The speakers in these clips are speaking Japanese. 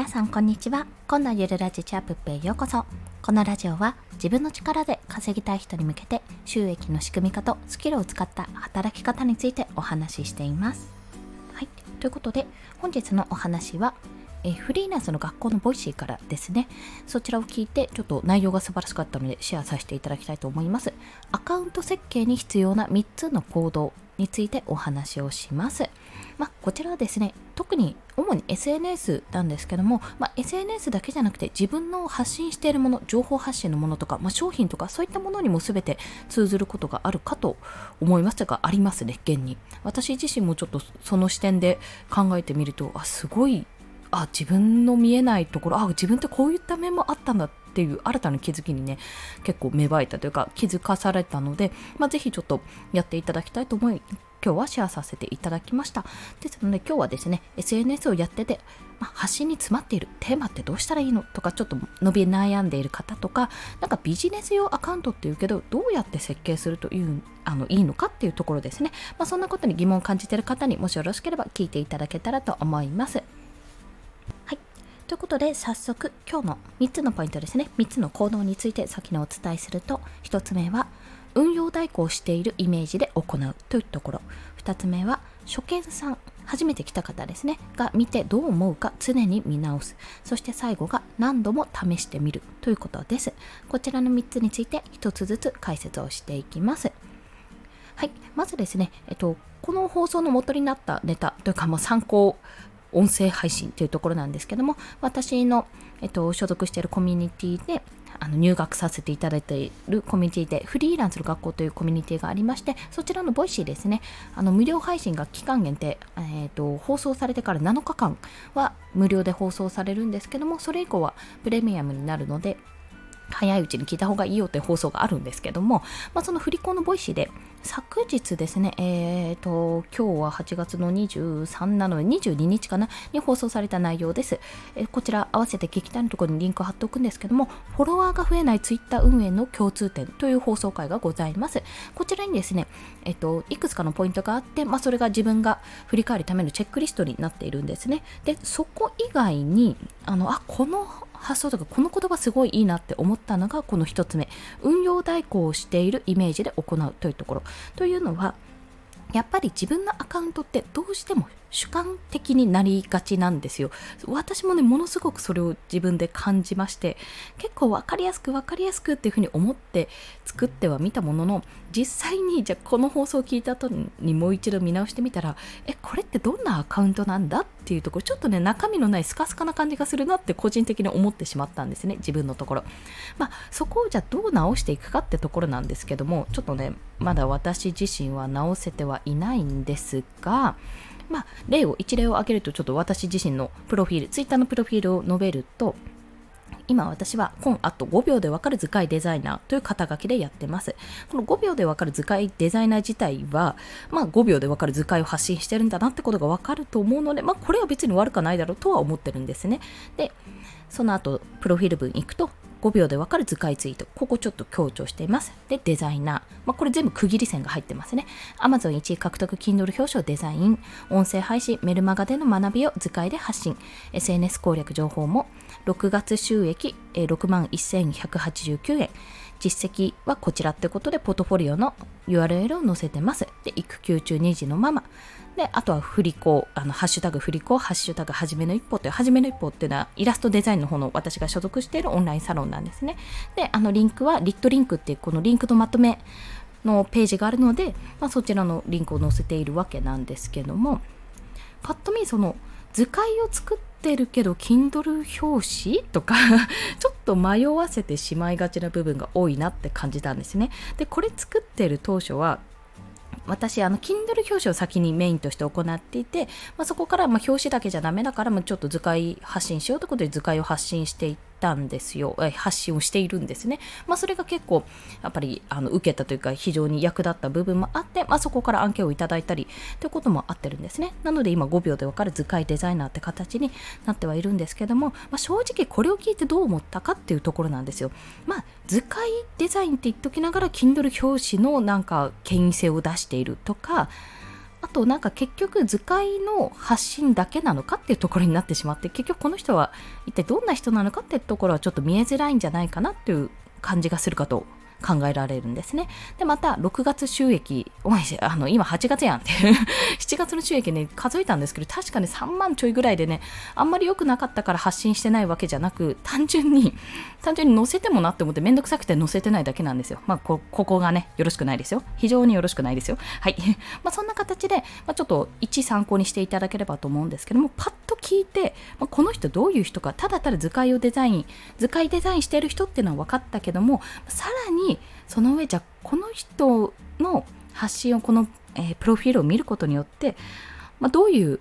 皆さんこんにちは。今度ゆるラジチャップへようこそ。このラジオは自分の力で稼ぎたい人に向けて収益の仕組み化とスキルを使った働き方についてお話ししています。はい。ということで本日のお話はえフリーランスの学校の Voicy からですね。そちらを聞いてちょっと内容が素晴らしかったのでシェアさせていただきたいと思います。アカウント設計に必要な3つの行動についてお話をします。まあ、こちらはですね特に主に SNS なんですけども、まあ、SNS だけじゃなくて自分の発信しているもの情報発信のものとか、まあ、商品とかそういったものにも全て通ずることがあるかと思いますがありますね現に。私自身もちょっとその視点で考えてみるとあすごいあ自分の見えないところあ自分ってこういった面もあったんだっていう新たな気づきにね結構芽生えたというか気づかされたので、まあ、ぜひちょっとやっていただきたいと思い今日はシェアさせていただきました。ですので今日はですね SNS をやってて、まあ、発信に詰まっているテーマってどうしたらいいのとかちょっと伸び悩んでいる方とかなんかビジネス用アカウントっていうけどどうやって設計するというあのいいのかっていうところですね、まあ、そんなことに疑問を感じている方にもしよろしければ聞いていただけたらと思います。ということで早速今日の3つのポイントですね。3つの行動について先にお伝えすると1つ目は運用代行しているイメージで行うというところ。2つ目は初見さん初めて来た方ですね。が見てどう思うか常に見直す。そして最後が何度も試してみるということです。こちらの3つについて1つずつ解説をしていきます。はい。まずですね、えっと、この放送の元になったネタというかもう参考音声配信というところなんですけども私の、えっと、所属しているコミュニティであの入学させていただいているコミュニティでフリーランスの学校というコミュニティがありましてそちらの Voicy ですねあの無料配信が期間限定、えーと、放送されてから7日間は無料で放送されるんですけどもそれ以降はプレミアムになるので早いうちに聞いた方がいいよという放送があるんですけども、まあ、そのフリ校の Voicy で昨日ですね、えーと、今日は8月の23なので22日かなに放送された内容です。えー、こちら合わせて聞きたいのところにリンクを貼っておくんですけども、フォロワーが増えないツイッター運営の共通点という放送回がございます。こちらにですね、え、ー、と、いくつかのポイントがあって、まあ、それが自分が振り返るためのチェックリストになっているんですね。で、そこ以外に、あの、あ、この発想とかこの言葉すごいいいなって思ったのがこの1つ目。運用代行をしているイメージで行うというところ。というのはやっぱり自分のアカウントってどうしても主観的になりがちなんですよ。私もね、ものすごくそれを自分で感じまして、結構分かりやすく分かりやすくっていうふうに思って作ってはみたものの、実際にじゃあこの放送を聞いた後にもう一度見直してみたら、え、これってどんなアカウントなんだっていうところ、ちょっとね、中身のないスカスカな感じがするなって個人的に思ってしまったんですね、自分のところ。まあ、そこをじゃあどう直していくかってところなんですけども、ちょっとね、まだ私自身は直せてはいないんですが、まあ、例を、一例を挙げると、ちょっと私自身のプロフィール、ツイッターのプロフィールを述べると、今私は本あと5秒でわかる図解デザイナーという肩書きでやってます。この5秒でわかる図解デザイナー自体は、まあ5秒でわかる図解を発信してるんだなってことがわかると思うので、まあこれは別に悪くないだろうとは思ってるんですね。で、その後、プロフィール文行くと、5秒でわかる図解ツイート。ここちょっと強調しています。で、デザイナー。まあ、これ全部区切り線が入ってますね。Amazon 1位獲得 Kindle 表彰デザイン。音声配信、メルマガでの学びを図解で発信。SNS 攻略情報も、6月収益6万1189円。実績はこちらってことで、ポートフォリオの URL を載せてます。で、育休中2児のママ。で、あとは振り子、あの、ハッシュタグ振り子、ハッシュタグはじめの一歩という、はじめの一歩っていうのは、イラストデザインの方の私が所属しているオンラインサロンなんですね。で、あの、リンクは、リットリンクっていう、このリンクのまとめのページがあるので、まあ、そちらのリンクを載せているわけなんですけども、パッと見、その、図解を作っててるけど Kindle 表紙とか ちょっと迷わせてしまいがちな部分が多いなって感じたんですね。でこれ作ってる当初は私あの Kindle 表紙を先にメインとして行っていて、まあ、そこからま表紙だけじゃダメだからもちょっと図解発信しようということで図解を発信していてたんですよ。発信をしているんですね、まあ、それが結構やっぱりあの受けたというか非常に役立った部分もあって、まあ、そこから案件をいただいたりということもあってるんですね。なので今5秒でわかる図解デザイナーって形になってはいるんですけども、まあ、正直これを聞いてどう思ったかっていうところなんですよ。まあ図解デザインって言っときながら Kindle 表紙のなんか権威性を出しているとかあとなんか結局図解の発信だけなのかっていうところになってしまって結局この人は一体どんな人なのかっていうところはちょっと見えづらいんじゃないかなっていう感じがするかと考えられるんですね。で、また、6月収益、おいあの、今8月やんって7 月の収益ね、数えたんですけど、確かね、3万ちょいぐらいでね、あんまり良くなかったから発信してないわけじゃなく、単純に、単純に載せてもなって思ってめんどくさくて載せてないだけなんですよ。まあ、こ、ここがね、よろしくないですよ。非常によろしくないですよ。はい。まあ、そんな形で、まあ、ちょっと一参考にしていただければと思うんですけども、パッと聞いて、まあ、この人どういう人か、ただただ図解をデザイン、図解デザインしてる人っていうのは分かったけども、さらに、その上じゃこの人の発信をこの、えー、プロフィールを見ることによって、まあ、どういう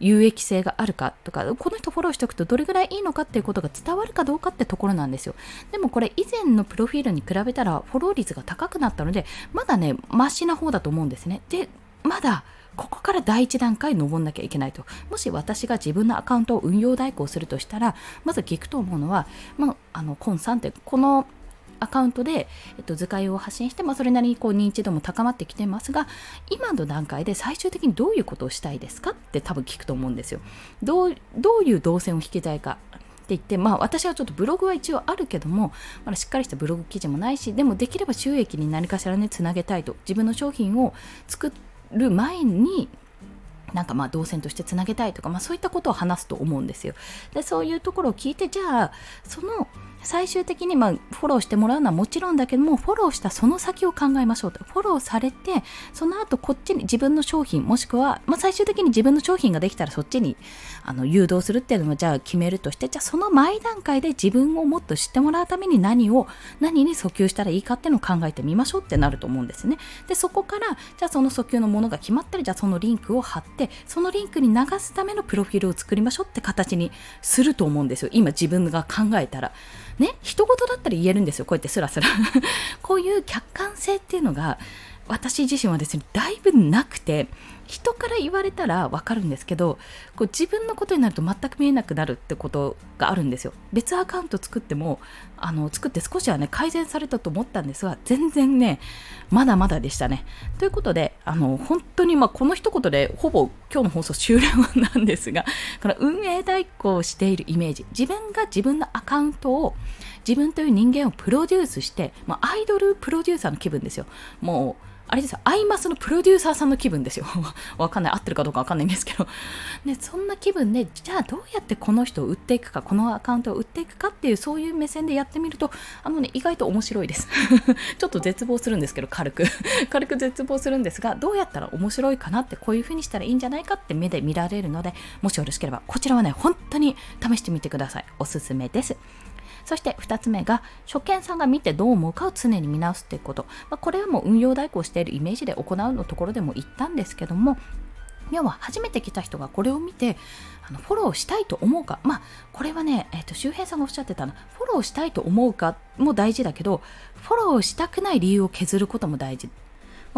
有益性があるかとかこの人フォローしておくとどれぐらいいいのかっていうことが伝わるかどうかってところなんですよでもこれ以前のプロフィールに比べたらフォロー率が高くなったのでまだねマシな方だと思うんですねでまだここから第一段階登んなきゃいけないと。もし私が自分のアカウントを運用代行するとしたら、まず聞くと思うのは、まあ、あの、コンさんって、このアカウントで、えっと、図解を発信して、まあ、それなりにこう認知度も高まってきてますが今の段階で最終的にどういうことをしたいですかって多分聞くと思うんですよ。どうどういう動線を引きたいかって言って、まあ私はちょっとブログは一応あるけども、まだしっかりしたブログ記事もないし、でもできれば収益に何かしらね、つなげたいと。自分の商品を作る前に、なんかまあ動線としてつなげたいとか、まあそういったことを話すと思うんですよ。で、そういうところを聞いて、じゃあ、その最終的にまあフォローしてもらうのはもちろんだけどもフォローしたその先を考えましょうとフォローされてその後こっちに自分の商品もしくは、まあ、最終的に自分の商品ができたらそっちにあの誘導するっていうのもじゃあ決めるとしてじゃあその前段階で自分をもっと知ってもらうために何を何に訴求したらいいかっていうのを考えてみましょうってなると思うんですね。でそこからじゃあその訴求のものが決まったらじゃあそのリンクを貼ってそのリンクに流すためのプロフィールを作りましょうって形にすると思うんですよ。今自分が考えたら。ね人事だったら言えるんですよこうやってスラスラ。こういう客観性っていうのが私自身はですねだいぶなくて人から言われたらわかるんですけどこう自分のことになると全く見えなくなるってことがあるんですよ。別アカウント作ってもあの作って少しはね改善されたと思ったんですが全然ねまだまだでしたね。ということであの本当にまあこの一言でほぼ今日の放送終了なんですがこの運営代行しているイメージ自分が自分のアカウントを自分という人間をプロデュースして、まあ、アイドルプロデューサーの気分ですよ。もうあれですよ、アイマスのプロデューサーさんの気分ですよ。わかんない。合ってるかどうかわかんないんですけど。ね、そんな気分で、じゃあどうやってこの人を売っていくか、このアカウントを売っていくかっていう、そういう目線でやってみると、あのね、意外と面白いです。ちょっと絶望するんですけど、軽く。軽く絶望するんですが、どうやったら面白いかなって、こういう風にしたらいいんじゃないかって目で見られるので、もしよろしければ、こちらはね、本当に試してみてください。おすすめです。そして2つ目が初見さんが見てどう思うかを常に見直すっていうこと、まあ、これはもう運用代行しているイメージで行うのところでも言ったんですけども要は初めて来た人がこれを見てあのフォローしたいと思うか。まあこれはね、えーと、周平さんがおっしゃってたのフォローしたいと思うかも大事だけどフォローしたくない理由を削ることも大事。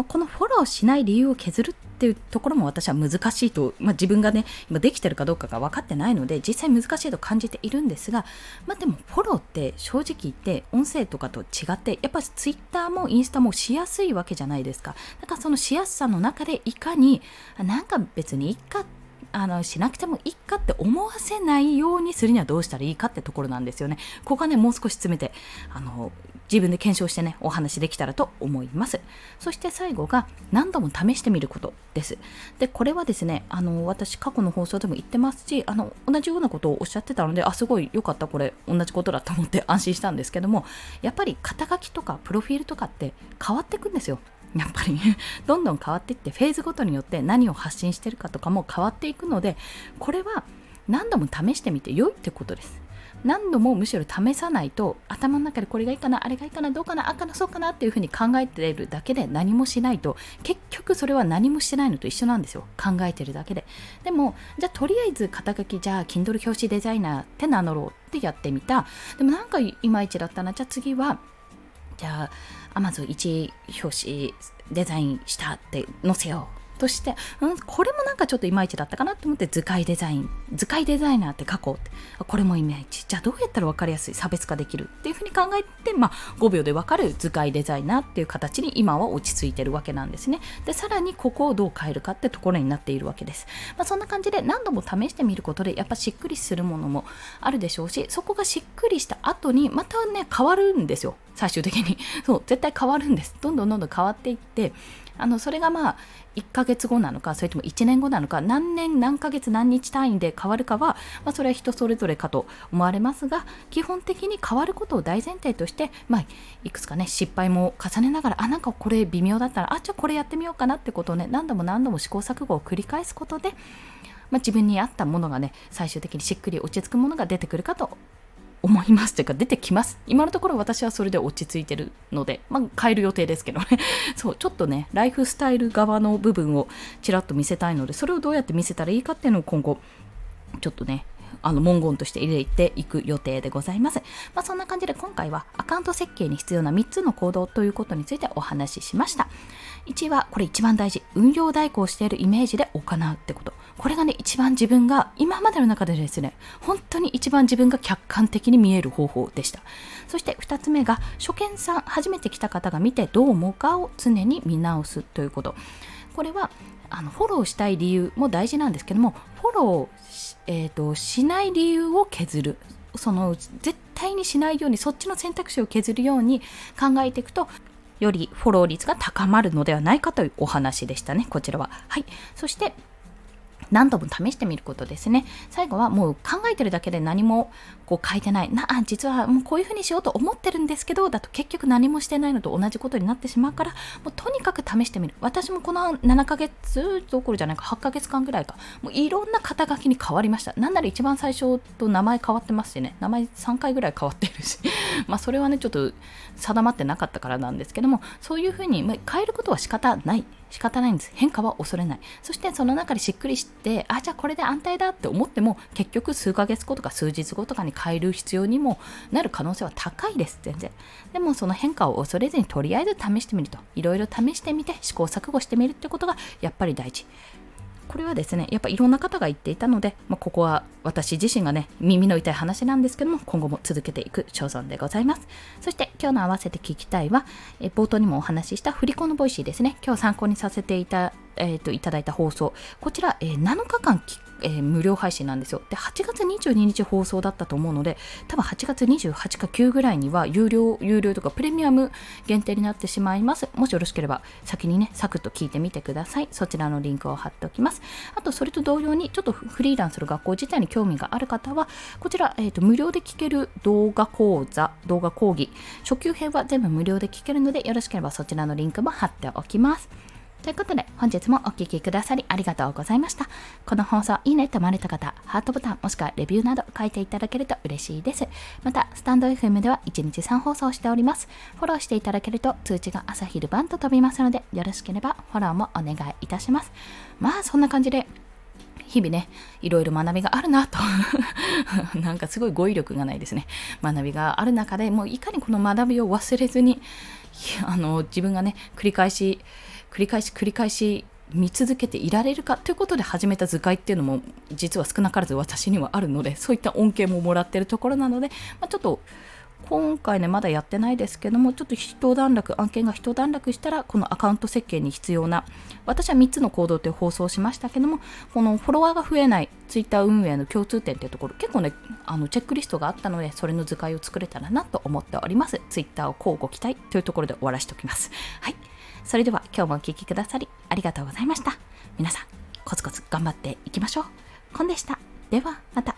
このフォローしない理由を削るっていうところも私は難しいと、まあ、自分がね今できてるかどうかが分かってないので実際難しいと感じているんですが、まあ、でもフォローって正直言って音声とかと違ってやっぱりツイッターもインスタもしやすいわけじゃないですか。だからそのしやすさの中でいかになんか別にいいかってあのしなくてもいいかって思わせないようにするにはどうしたらいいかってところなんですよね。ここはね、もう少し詰めて、あの、自分で検証してね、お話できたらと思います。そして最後が何度も試してみることです。で、これはですね、あの、私過去の放送でも言ってますし、あの、同じようなことをおっしゃってたので、あ、すごい良かった、これ、同じことだと思って安心したんですけども、やっぱり肩書きとかプロフィールとかって変わっていくんですよ。やっぱり。どんどん変わっていってフェーズごとによって何を発信してるかとかも変わっていくのでこれは何度も試してみて良いってことです。何度もむしろ試さないと頭の中でこれがいいかなあれがいいかなどうかなあかなそうかなっていうふうに考えてるだけで何もしないと結局それは何もしてないのと一緒なんですよ。考えてるだけで。でもじゃあとりあえず肩書きじゃあ Kindle 表紙デザイナーって名乗ろうってやってみた。でもなんかいまいちだったな。じゃあ次はじゃあ Amazon 1表紙デザインしたって載せよう。として、うん、これもなんかちょっといまいちだったかなと思って図解デザイン図解デザイナーって書こうって。これもいまいち。じゃあどうやったら分かりやすい差別化できるっていうふうに考えて、まあ、5秒で分かる図解デザイナーっていう形に今は落ち着いてるわけなんですね。でさらにここをどう変えるかってところになっているわけです、まあ、そんな感じで何度も試してみることでやっぱしっくりするものもあるでしょうしそこがしっくりした後にまたね変わるんですよ。最終的に。そう絶対変わるんです。どんどんどんどん変わっていってあのそれがまあ1ヶ月月後なのかそれとも1年後なのか何年何ヶ月何日単位で変わるかは、まあ、それは人それぞれかと思われますが基本的に変わることを大前提として、まあ、いくつかね失敗も重ねながらあなんかこれ微妙だったらあじゃあこれやってみようかなってことをね何度も何度も試行錯誤を繰り返すことで、まあ、自分に合ったものがね最終的にしっくり落ち着くものが出てくるかと思いますというか出てきます今のところ私はそれで落ち着いてるので、まあ、変える予定ですけどね そうちょっとねライフスタイル側の部分をちらっと見せたいのでそれをどうやって見せたらいいかっていうのを今後ちょっとねあの文言として入れていく予定でございます。まあ、そんな感じで今回はアカウント設計に必要な3つの行動ということについてお話ししました。1はこれ一番大事。運用代行しているイメージで行うってこと。これがね一番自分が今までの中でですね本当に一番自分が客観的に見える方法でした。そして2つ目が初見さん初めて来た方が見てどう思うかを常に見直すということ。これはあのフォローしたい理由も大事なんですけどもフォロー、えーとしない理由を削る。その絶対にしないようにそっちの選択肢を削るように考えていくとよりフォロー率が高まるのではないかというお話でしたね、こちらは。はい。そして、何度も試してみることですね。最後はもう考えてるだけで何もこう書いてない。な、あ、実はもうこういうふうにしようと思ってるんですけど、だと結局何もしてないのと同じことになってしまうから、もうとにかく試してみる。私もこの7ヶ月どころじゃないか、8ヶ月間ぐらいか、もういろんな肩書きに変わりました。なんなら一番最初と名前変わってますしね、名前3回ぐらい変わってるし、まあそれはね、ちょっと定まってなかったからなんですけども、そういうふうに変えることは仕方ない。仕方ないんです。変化は恐れない。そしてその中でしっくりして、あ、じゃあこれで安泰だって思っても、結局数ヶ月後とか数日後とかに変える必要にもなる可能性は高いです、全然。でもその変化を恐れずにとりあえず試してみると。いろいろ試してみて試行錯誤してみるってことがやっぱり大事。これはですねやっぱいろんな方が言っていたので、まあ、ここは私自身がね耳の痛い話なんですけども今後も続けていく所存でございます。そして今日の合わせて聞きたいはえ冒頭にもお話ししたフリ校の Voicy ですね。今日参考にさせていたえーと、いただいた放送。こちら、えー、7日間聞えー、無料配信なんですよ。で8月22日放送だったと思うので多分8月28か9ぐらいには有料有料とかプレミアム限定になってしまいます。もしよろしければ先にねサクッと聞いてみてください。そちらのリンクを貼っておきます。あとそれと同様にちょっとフリーランスの学校自体に興味がある方はこちら、えーと無料で聞ける動画講座動画講義初級編は全部無料で聞けるのでよろしければそちらのリンクも貼っておきます。ということで、本日もお聴きくださりありがとうございました。この放送、いいねと思われた方、ハートボタン、もしくはレビューなど書いていただけると嬉しいです。また、スタンド FM では1日3放送しております。フォローしていただけると通知が朝昼晩と飛びますので、よろしければフォローもお願いいたします。まあ、そんな感じで、日々ね、いろいろ学びがあるなと なんかすごい語彙力がないですね。学びがある中でもういかにこの学びを忘れずに、あの自分がね、繰り返し、繰り返し繰り返し見続けていられるかということで始めた図解っていうのも実は少なからず私にはあるので そういった恩恵ももらってるところなので、まあ、ちょっと今回ねまだやってないですけどもちょっと一段落案件が一段落したらこのアカウント設計に必要な私は3つの行動という放送しましたけどもこのフォロワーが増えないツイッター運営の共通点というところ結構ねあのチェックリストがあったのでそれの図解を作れたらなと思っております。ツイッターを交互期待というところで終わらせておきます。はい。それでは今日もお聴きくださりありがとうございました。皆さん、コツコツ頑張っていきましょう。コンでした。ではまた。